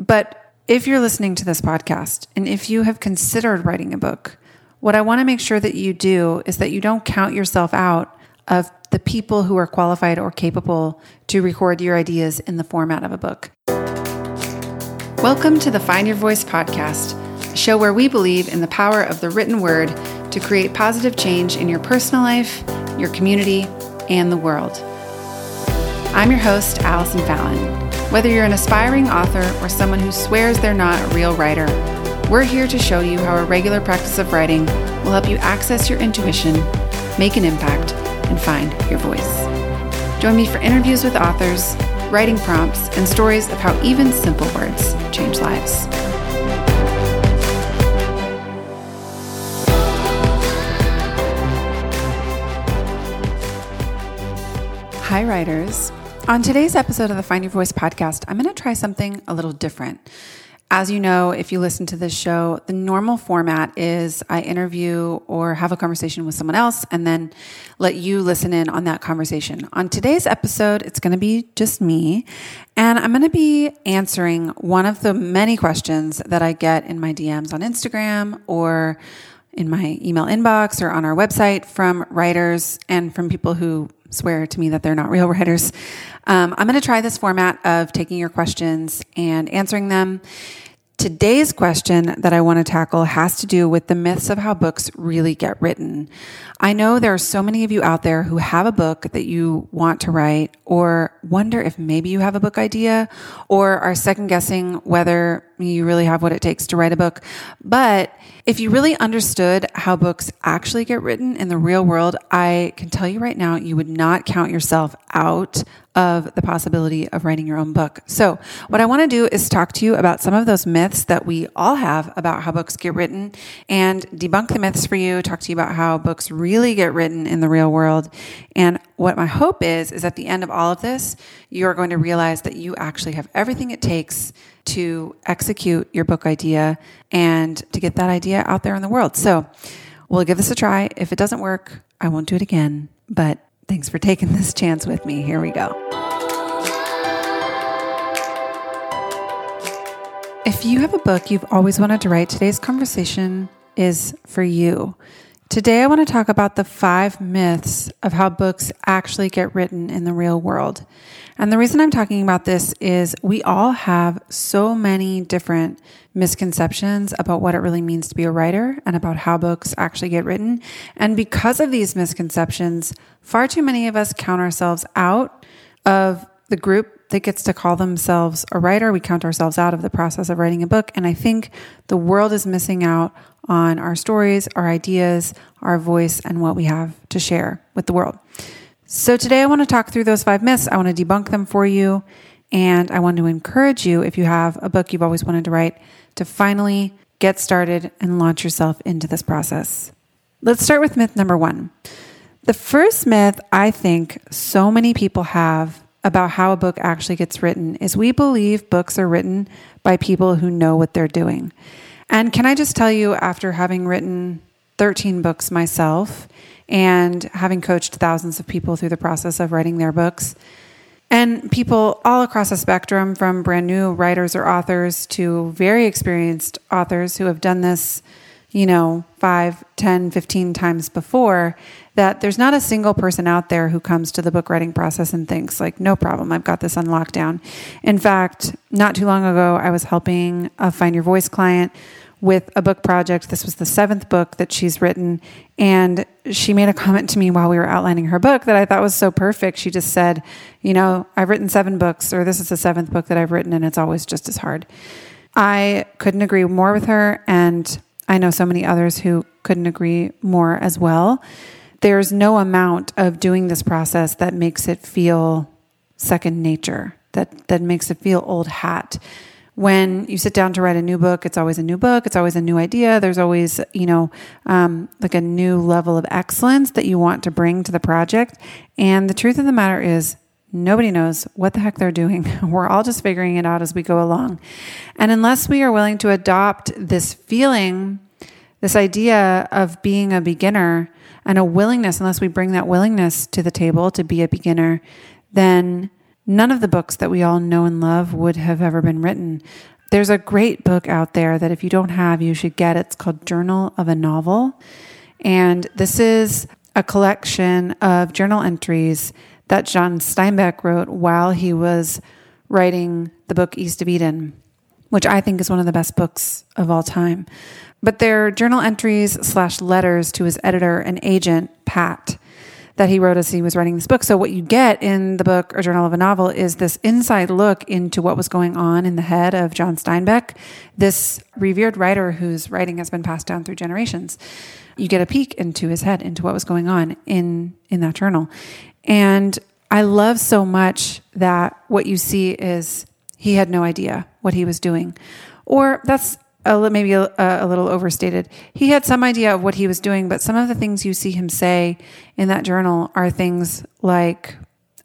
But if you're listening to this podcast and if you have considered writing a book, what I want to make sure that you do is that you don't count yourself out of the people who are qualified or capable to record your ideas in the format of a book. Welcome to the Find Your Voice podcast, a show where we believe in the power of the written word to create positive change in your personal life, your community, and the world. I'm your host, Allison Fallon. Whether you're an aspiring author or someone who swears they're not a real writer, we're here to show you how a regular practice of writing will help you access your intuition, make an impact, and find your voice. Join me for interviews with authors, writing prompts, and stories of how even simple words change lives. Hi, writers. On today's episode of the Find Your Voice podcast, I'm going to try something a little different. As you know, if you listen to this show, the normal format is I interview or have a conversation with someone else and then let you listen in on that conversation. On today's episode, it's going to be just me, and I'm going to be answering one of the many questions that I get in my DMs on Instagram or in my email inbox or on our website from writers and from people who swear to me that they're not real writers. Um, I'm going to try this format of taking your questions and answering them. Today's question that I want to tackle has to do with the myths of how books really get written. I know there are so many of you out there who have a book that you want to write or wonder if maybe you have a book idea or are second guessing whether you really have what it takes to write a book. But if you really understood how books actually get written in the real world, I can tell you right now, you would not count yourself out of the possibility of writing your own book. So, what I want to do is talk to you about some of those myths that we all have about how books get written and debunk the myths for you, talk to you about how books really get written in the real world. And what my hope is, is at the end of all of this, you're going to realize that you actually have everything it takes to execute your book idea and to get that idea out there in the world. So, we'll give this a try. If it doesn't work, I won't do it again. But Thanks for taking this chance with me. Here we go. If you have a book you've always wanted to write, today's conversation is for you. Today, I want to talk about the five myths of how books actually get written in the real world. And the reason I'm talking about this is we all have so many different misconceptions about what it really means to be a writer and about how books actually get written. And because of these misconceptions, far too many of us count ourselves out of the group that gets to call themselves a writer. We count ourselves out of the process of writing a book. And I think the world is missing out on our stories, our ideas, our voice, and what we have to share with the world. So today I want to talk through those five myths. I want to debunk them for you. And I want to encourage you, if you have a book you've always wanted to write, to finally get started and launch yourself into this process. Let's start with myth number one. The first myth I think so many people have about how a book actually gets written is we believe books are written by people who know what they're doing. And can I just tell you, after having written 13 books myself and having coached thousands of people through the process of writing their books. And people all across the spectrum, from brand new writers or authors to very experienced authors who have done this, you know, five, ten, fifteen times before, that there's not a single person out there who comes to the book writing process and thinks, like, no problem, I've got this on lockdown. In fact, not too long ago, I was helping a Find Your Voice client with a book project. This was the seventh book that she's written. And she made a comment to me while we were outlining her book that I thought was so perfect. She just said, You know, I've written seven books, or this is the seventh book that I've written, and it's always just as hard. I couldn't agree more with her. And I know so many others who couldn't agree more as well. There's no amount of doing this process that makes it feel second nature, that, that makes it feel old hat when you sit down to write a new book, it's always a new book. It's always a new idea. There's always, you know, um, like a new level of excellence that you want to bring to the project. And the truth of the matter is, nobody knows what the heck they're doing. We're all just figuring it out as we go along. And unless we are willing to adopt this feeling, this idea of being a beginner and a willingness, unless we bring that willingness to the table to be a beginner, then none of the books that we all know and love would have ever been written. there's a great book out there that if you don't have, you should get. It's called Journal of a Novel. And this is a collection of journal entries that John Steinbeck wrote while he was writing the book East of Eden, which I think is one of the best books of all time. But they're journal entries slash letters to his editor and agent, Pat that he wrote as he was writing this book. So, what you get in the book or Journal of a Novel is this inside look into what was going on in the head of John Steinbeck, this revered writer whose writing has been passed down through generations. You get a peek into his head, into what was going on in, in that journal. And I love so much that what you see is he had no idea what he was doing. Or that's a, maybe a, a, little overstated. He had some idea of what he was doing, but some of the things you see him say in that journal are things like,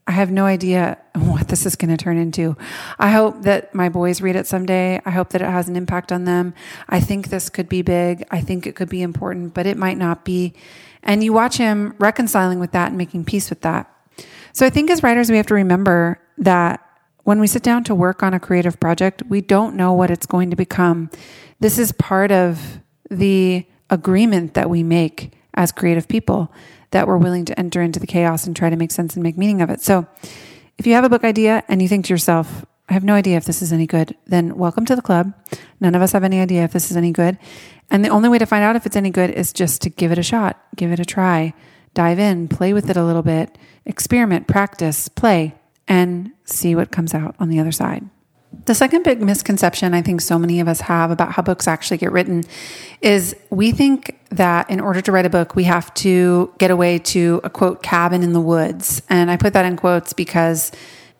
I have no idea what this is going to turn into. I hope that my boys read it someday. I hope that it has an impact on them. I think this could be big. I think it could be important, but it might not be. And you watch him reconciling with that and making peace with that. So I think as writers, we have to remember that when we sit down to work on a creative project, we don't know what it's going to become. This is part of the agreement that we make as creative people that we're willing to enter into the chaos and try to make sense and make meaning of it. So, if you have a book idea and you think to yourself, I have no idea if this is any good, then welcome to the club. None of us have any idea if this is any good. And the only way to find out if it's any good is just to give it a shot, give it a try, dive in, play with it a little bit, experiment, practice, play, and see what comes out on the other side. The second big misconception I think so many of us have about how books actually get written is we think that in order to write a book, we have to get away to a quote cabin in the woods. And I put that in quotes because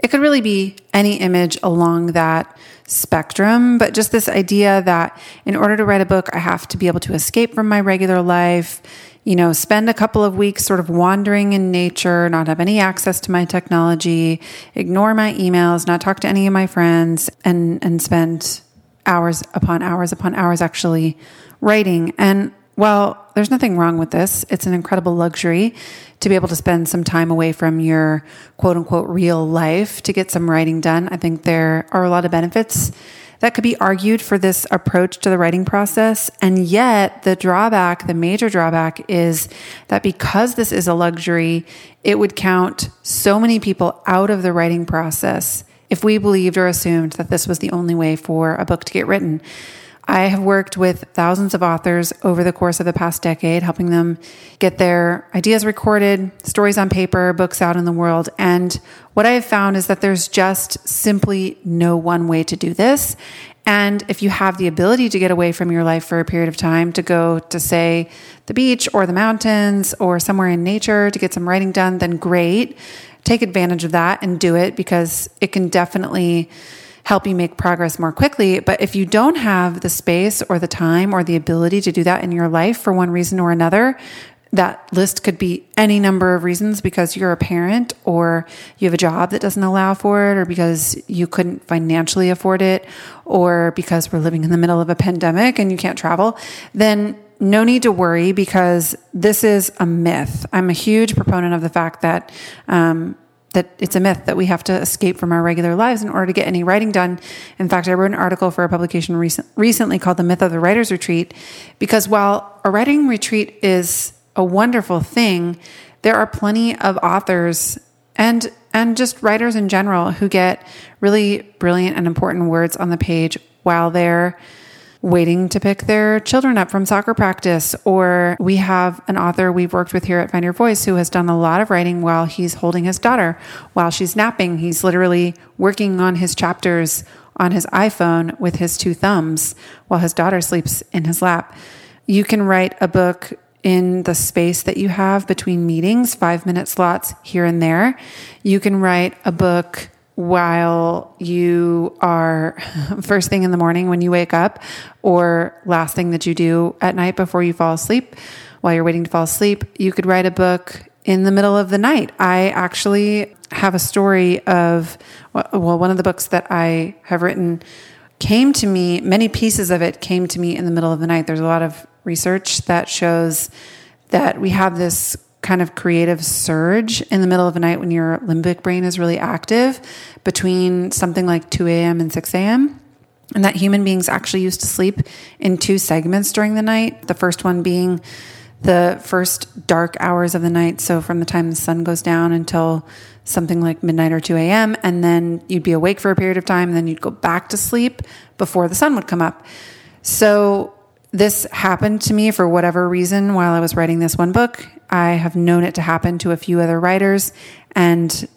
it could really be any image along that spectrum, but just this idea that in order to write a book, I have to be able to escape from my regular life, you know, spend a couple of weeks sort of wandering in nature, not have any access to my technology, ignore my emails, not talk to any of my friends, and and spend hours upon hours upon hours actually writing. And well, there's nothing wrong with this. It's an incredible luxury to be able to spend some time away from your quote unquote real life to get some writing done. I think there are a lot of benefits that could be argued for this approach to the writing process. And yet, the drawback, the major drawback, is that because this is a luxury, it would count so many people out of the writing process if we believed or assumed that this was the only way for a book to get written. I have worked with thousands of authors over the course of the past decade, helping them get their ideas recorded, stories on paper, books out in the world. And what I have found is that there's just simply no one way to do this. And if you have the ability to get away from your life for a period of time to go to, say, the beach or the mountains or somewhere in nature to get some writing done, then great. Take advantage of that and do it because it can definitely help you make progress more quickly. But if you don't have the space or the time or the ability to do that in your life for one reason or another, that list could be any number of reasons because you're a parent or you have a job that doesn't allow for it or because you couldn't financially afford it or because we're living in the middle of a pandemic and you can't travel, then no need to worry because this is a myth. I'm a huge proponent of the fact that um, that it's a myth that we have to escape from our regular lives in order to get any writing done. In fact, I wrote an article for a publication recent, recently called The Myth of the Writer's Retreat, because while a writing retreat is a wonderful thing, there are plenty of authors and and just writers in general who get really brilliant and important words on the page while they're waiting to pick their children up from soccer practice. Or we have an author we've worked with here at Find Your Voice who has done a lot of writing while he's holding his daughter, while she's napping. He's literally working on his chapters on his iPhone with his two thumbs while his daughter sleeps in his lap. You can write a book in the space that you have between meetings, five minute slots here and there. You can write a book while you are first thing in the morning when you wake up or last thing that you do at night before you fall asleep while you're waiting to fall asleep you could write a book in the middle of the night. I actually have a story of well one of the books that i have written came to me many pieces of it came to me in the middle of the night. There's a lot of research that shows that we have this kind of creative surge in the middle of the night when your limbic brain is really active between something like 2 a.m. and 6 a.m. and that human beings actually used to sleep in two segments during the night. The first one being the first dark hours of the night. So from the time the sun goes down until something like midnight or 2 a.m. And then you'd be awake for a period of time. And then you'd go back to sleep before the sun would come up. So this happened to me for whatever reason while I was writing this one book. I have known it to happen to a few other writers. And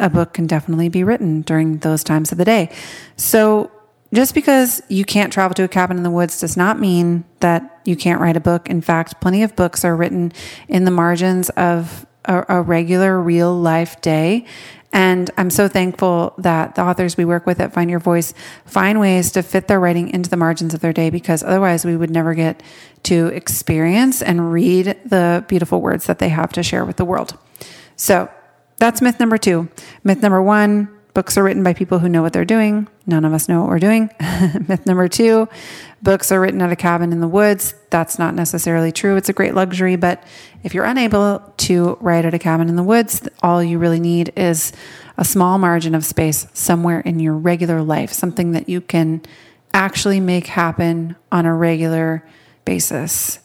a book can definitely be written during those times of the day. So just because you can't travel to a cabin in the woods does not mean that you can't write a book. In fact, plenty of books are written in the margins of a, a, regular real life day. And I'm so thankful that the authors we work with at Find Your Voice find ways to fit their writing into the margins of their day because otherwise we would never get to experience and read the beautiful words that they have to share with the world. So that's myth number two. Myth number one Books are written by people who know what they're doing. None of us know what we're doing. Myth number two books are written at a cabin in the woods. That's not necessarily true. It's a great luxury, but if you're unable to write at a cabin in the woods, all you really need is a small margin of space somewhere in your regular life, something that you can actually make happen on a regular basis.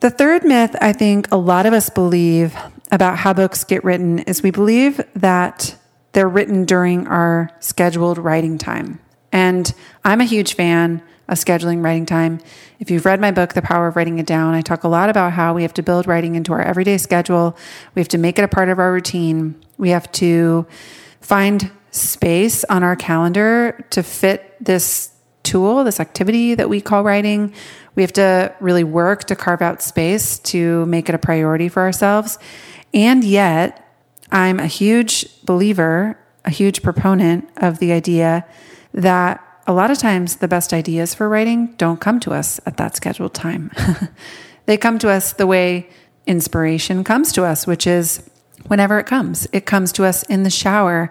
The third myth I think a lot of us believe about how books get written is we believe that they're written during our scheduled writing time. And I'm a huge fan of scheduling writing time. If you've read my book, The Power of Writing It Down, I talk a lot about how we have to build writing into our everyday schedule. We have to make it a part of our routine. We have to find space on our calendar to fit this tool, this activity that we call writing. We have to really work to carve out space to make it a priority for ourselves. And yet, I'm a huge believer, a huge proponent of the idea that a lot of times the best ideas for writing don't come to us at that scheduled time. they come to us the way inspiration comes to us, which is whenever it comes. It comes to us in the shower.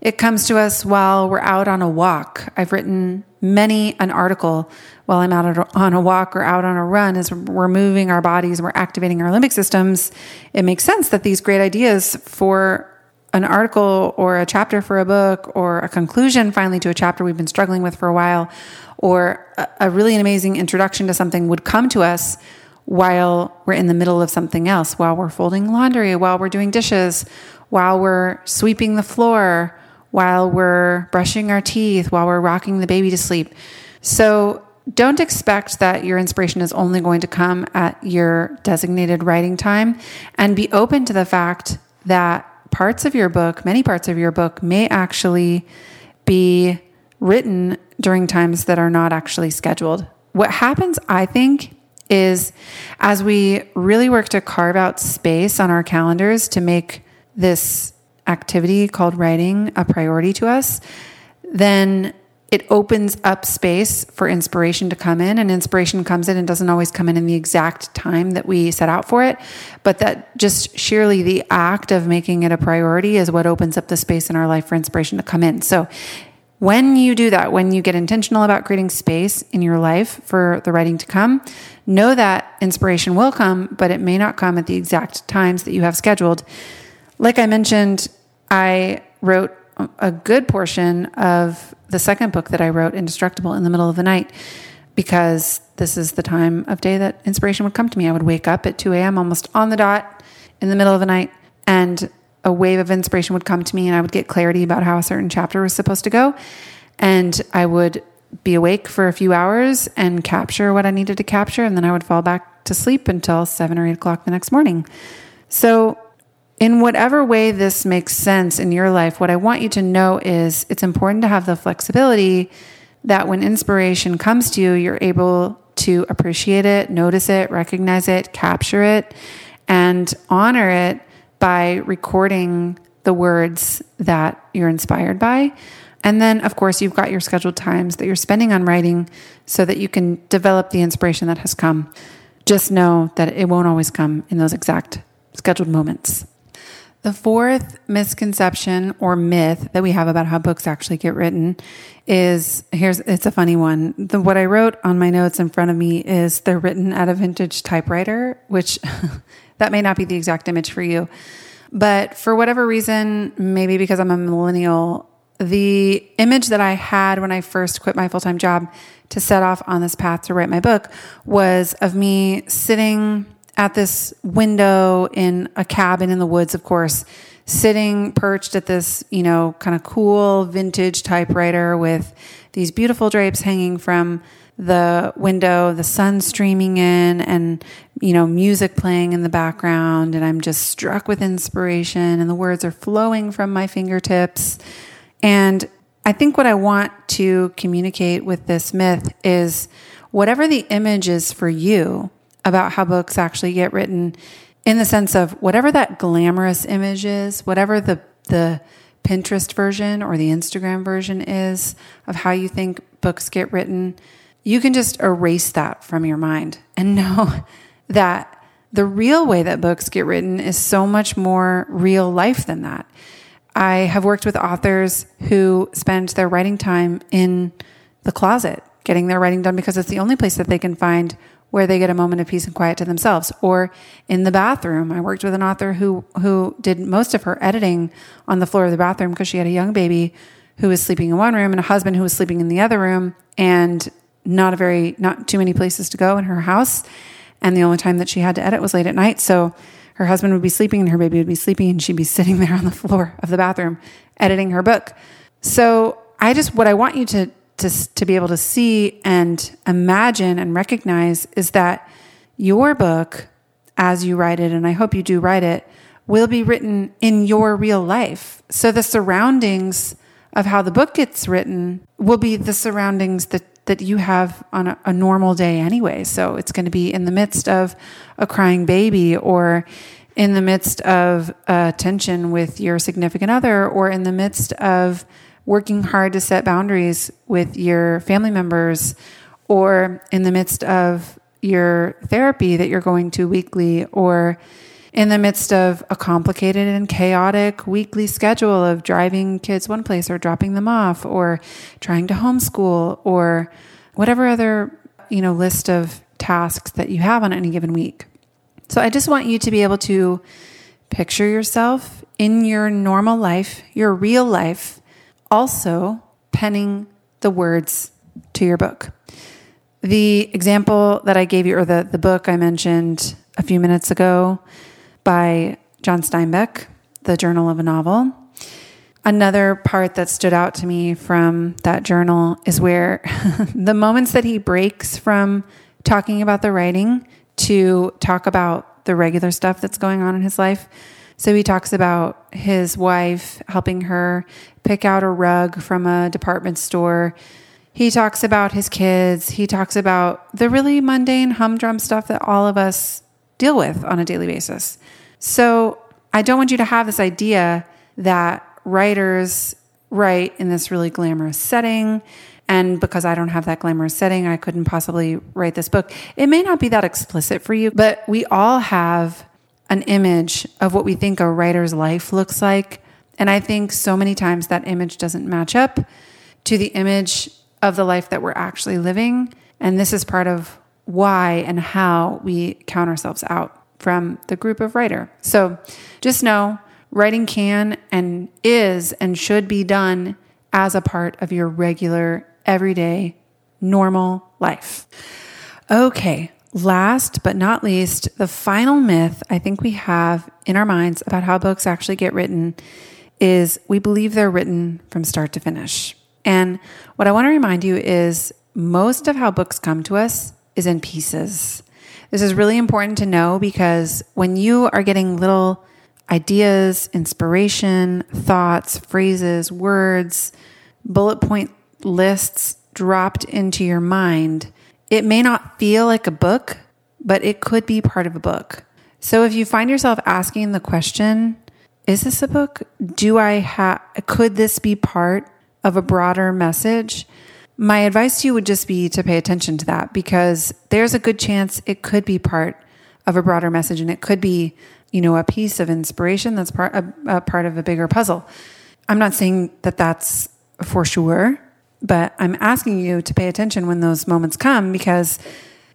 It comes to us while we're out on a walk. I've written many an article while I'm out on a walk or out on a run as we're moving our bodies, we're activating our limbic systems. It makes sense that these great ideas for an article or a chapter for a book or a conclusion finally to a chapter we've been struggling with for a while or a, really amazing introduction to something would come to us while we're in the middle of something else, while we're folding laundry, while we're doing dishes, while we're sweeping the floor, while we're brushing our teeth, while we're rocking the baby to sleep. So don't expect that your inspiration is only going to come at your designated writing time and be open to the fact that parts of your book, many parts of your book, may actually be written during times that are not actually scheduled. What happens, I think, is as we really work to carve out space on our calendars to make this activity called writing a priority to us, then it opens up space for inspiration to come in and inspiration comes in and doesn't always come in in the exact time that we set out for it. But that just sheerly the act of making it a priority is what opens up the space in our life for inspiration to come in. So when you do that when you get intentional about creating space in your life for the writing to come know that inspiration will come but it may not come at the exact times that you have scheduled like i mentioned i wrote a good portion of the second book that I wrote, Indestructible, in the middle of the night because this is the time of day that inspiration would come to me. I would wake up at 2 a.m. almost on the dot in the middle of the night, and a wave of inspiration would come to me, and I would get clarity about how a certain chapter was supposed to go. And I would be awake for a few hours and capture what I needed to capture, and then I would fall back to sleep until seven or eight o'clock the next morning. So in whatever way this makes sense in your life, what I want you to know is it's important to have the flexibility that when inspiration comes to you, you're able to appreciate it, notice it, recognize it, capture it, and honor it by recording the words that you're inspired by. And then, of course, you've got your scheduled times that you're spending on writing so that you can develop the inspiration that has come. Just know that it won't always come in those exact scheduled moments. The fourth misconception or myth that we have about how books actually get written is here's it's a funny one. The, what I wrote on my notes in front of me is they're written at a vintage typewriter, which that may not be the exact image for you. But for whatever reason, maybe because I'm a millennial, the image that I had when I first quit my full time job to set off on this path to write my book was of me sitting at this window in a cabin in the woods, of course, sitting perched at this, you know, kind of cool vintage typewriter with these beautiful drapes hanging from the window, the sun streaming in, and, you know, music playing in the background. And I'm just struck with inspiration, and the words are flowing from my fingertips. And I think what I want to communicate with this myth is whatever the image is for you about how books actually get written, in the sense of whatever that glamorous image is, whatever the, the, Pinterest version or the Instagram version is of how you think books get written, you can just erase that from your mind and know that the real way that books get written is so much more real life than that. I have worked with authors who spend their writing time in the closet, getting their writing done because it's the only place that they can find where they get a moment of peace and quiet to themselves or in the bathroom. I worked with an author who who did most of her editing on the floor of the bathroom because she had a young baby who was sleeping in one room and a husband who was sleeping in the other room and not a very not too many places to go in her house and the only time that she had to edit was late at night so her husband would be sleeping and her baby would be sleeping and she'd be sitting there on the floor of the bathroom editing her book so i just what i want you to to, to be able to see and imagine and recognize is that your book as you write it and i hope you do write it will be written in your real life so the surroundings of how the book gets written will be the surroundings that that you have on a, a normal day anyway. So it's going to be in the midst of a crying baby or in the midst of a tension with your significant other or in the midst of working hard to set boundaries with your family members or in the midst of your therapy that you're going to weekly or in the midst of a complicated and chaotic weekly schedule of driving kids one place or dropping them off or trying to homeschool or whatever other, you know, list of tasks that you have on any given week. So I just want you to be able to picture yourself in your normal life, your real life, also penning the words to your book. The example that I gave you, or the, the book I mentioned a few minutes ago, by John Steinbeck, The Journal of a Novel. Another part that stood out to me from that journal is where the moments that he breaks from talking about the writing to talk about the regular stuff that's going on in his life. So he talks about his wife helping her pick out a rug from a department store. He talks about his kids. He talks about the really mundane humdrum stuff that all of us deal with on a daily basis. So I don't want you to have this idea that writers write in this really glamorous setting. And because I don't have that glamorous setting, I couldn't possibly write this book. It may not be that explicit for you, but we all have an image of what we think a writer's life looks like. And I think so many times that image doesn't match up to the image of the life that we're actually living. And this is part of why and how we count ourselves out from the group of writer. So just know writing can and is and should be done as a part of your regular, everyday, normal life. Okay, last but not least, the final myth I think we have in our minds about how books actually get written is we believe they're written from start to finish. And what I want to remind you is most of how books come to us is in pieces. This is really important to know because when you are getting little ideas, inspiration, thoughts, phrases, words, bullet point lists dropped into your mind, it may not feel like a book, but it could be part of a book. So if you find yourself asking the question, is this a book? Do I have, could this be part of a broader message? My advice to you would just be to pay attention to that because there's a good chance it could be part of a broader message and it could be, you know, a piece of inspiration that's part a, a part of a bigger puzzle. I'm not saying that that's for sure, but I'm asking you to pay attention when those moments come because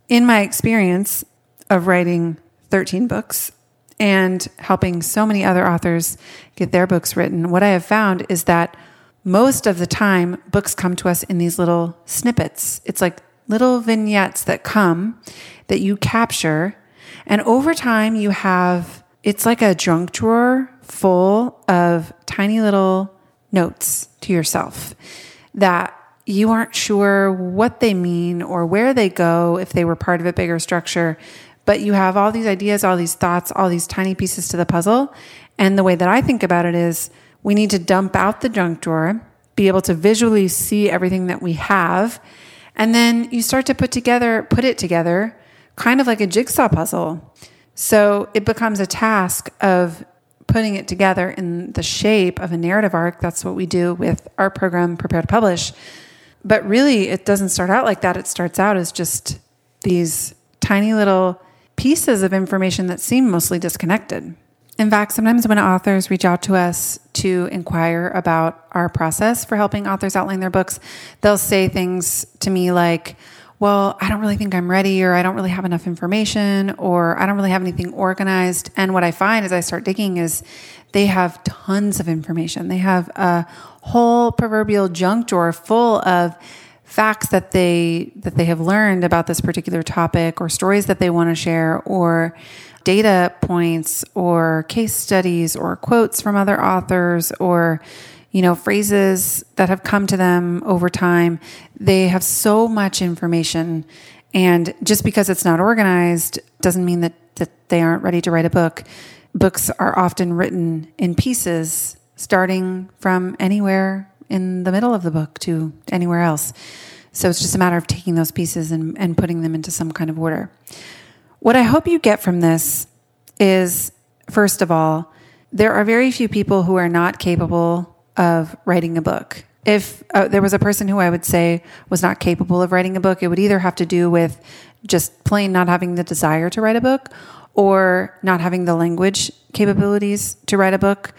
in my experience of writing 13 books and helping so many other authors get their books written, what I have found is that most of the time, books come to us in these little snippets. It's like little vignettes that come that you capture. And over time, you have it's like a junk drawer full of tiny little notes to yourself that you aren't sure what they mean or where they go if they were part of a bigger structure. But you have all these ideas, all these thoughts, all these tiny pieces to the puzzle. And the way that I think about it is we need to dump out the junk drawer, be able to visually see everything that we have. And then you start to put together, put it together kind of like a jigsaw puzzle. So it becomes a task of putting it together in the shape of a narrative arc. That's what we do with our program, Prepare to Publish. But really, it doesn't start out like that. It starts out as just these tiny little pieces of information that seem mostly disconnected. In fact, sometimes when authors reach out to us to inquire about our process for helping authors outline their books, they'll say things to me like, well, I don't really think I'm ready, or I don't really have enough information, or I don't really have anything organized. And what I find as I start digging is they have tons of information. They have a whole proverbial junk drawer full of facts that they that they have learned about this particular topic or stories that they want to share or data points or case studies or quotes from other authors or you know phrases that have come to them over time. They have so much information. And just because it's not organized doesn't mean that that they aren't ready to write a book. Books are often written in pieces starting from anywhere in the middle of the book to anywhere else. So it's just a matter of taking those pieces and, and putting them into some kind of order. What I hope you get from this is, first of all, there are very few people who are not capable of writing a book. If uh, there was a person who I would say was not capable of writing a book, it would either have to do with just plain not having the desire to write a book or not having the language capabilities to write a book.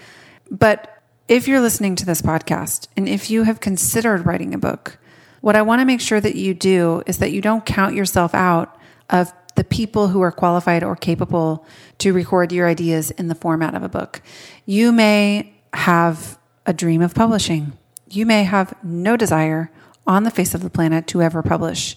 But if you're listening to this podcast and if you have considered writing a book, what I want to make sure that you do is that you don't count yourself out of the people who are qualified or capable to record your ideas in the format of a book. You may have a dream of publishing. You may have no desire on the face of the planet to ever publish.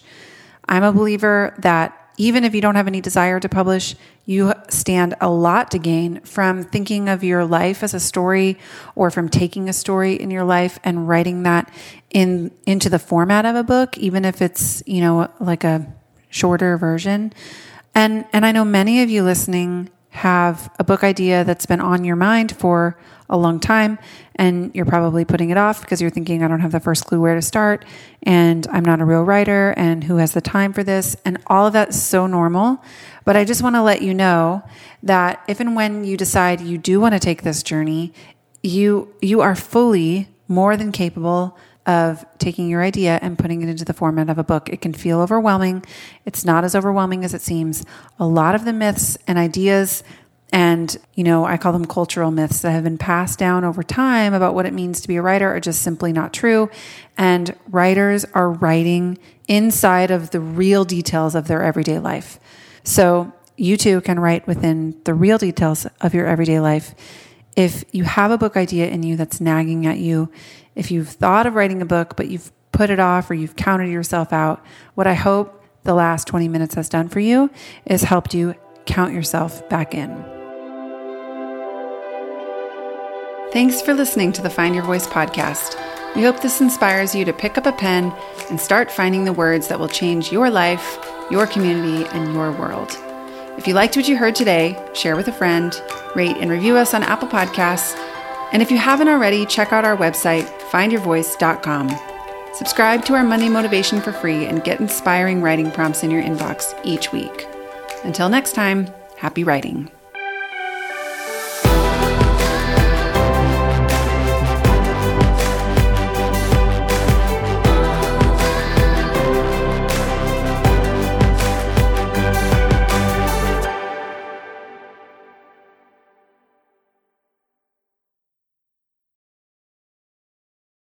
I'm a believer that even if you don't have any desire to publish, you stand a lot to gain from thinking of your life as a story or from taking a story in your life and writing that in into the format of a book, even if it's, you know, like a shorter version. And and I know many of you listening have a book idea that's been on your mind for a long time and you're probably putting it off because you're thinking I don't have the first clue where to start and I'm not a real writer and who has the time for this? And all of that's so normal. But I just want to let you know that if and when you decide you do want to take this journey you you are fully more than capable of taking your idea and putting it into the format of a book. It can feel overwhelming. It's not as overwhelming as it seems. A lot of the myths and ideas and, you know, I call them cultural myths that have been passed down over time about what it means to be a writer are just simply not true. And writers are writing inside of the real details of their everyday life. So you too can write within the real details of your everyday life. If you have a book idea in you that's nagging at you, if you've thought of writing a book, but you've put it off or you've counted yourself out, what I hope the last 20 minutes has done for you is helped you count yourself back in. Thanks for listening to the Find Your Voice podcast. We hope this inspires you to pick up a pen and start finding the words that will change your life, your community, and your world. If you liked what you heard today, share with a friend, rate and review us on Apple Podcasts and if you haven't already, check out our website, findyourvoice.com. Subscribe to our Monday Motivation for free and get inspiring writing prompts in your inbox each week. Until next time, happy writing.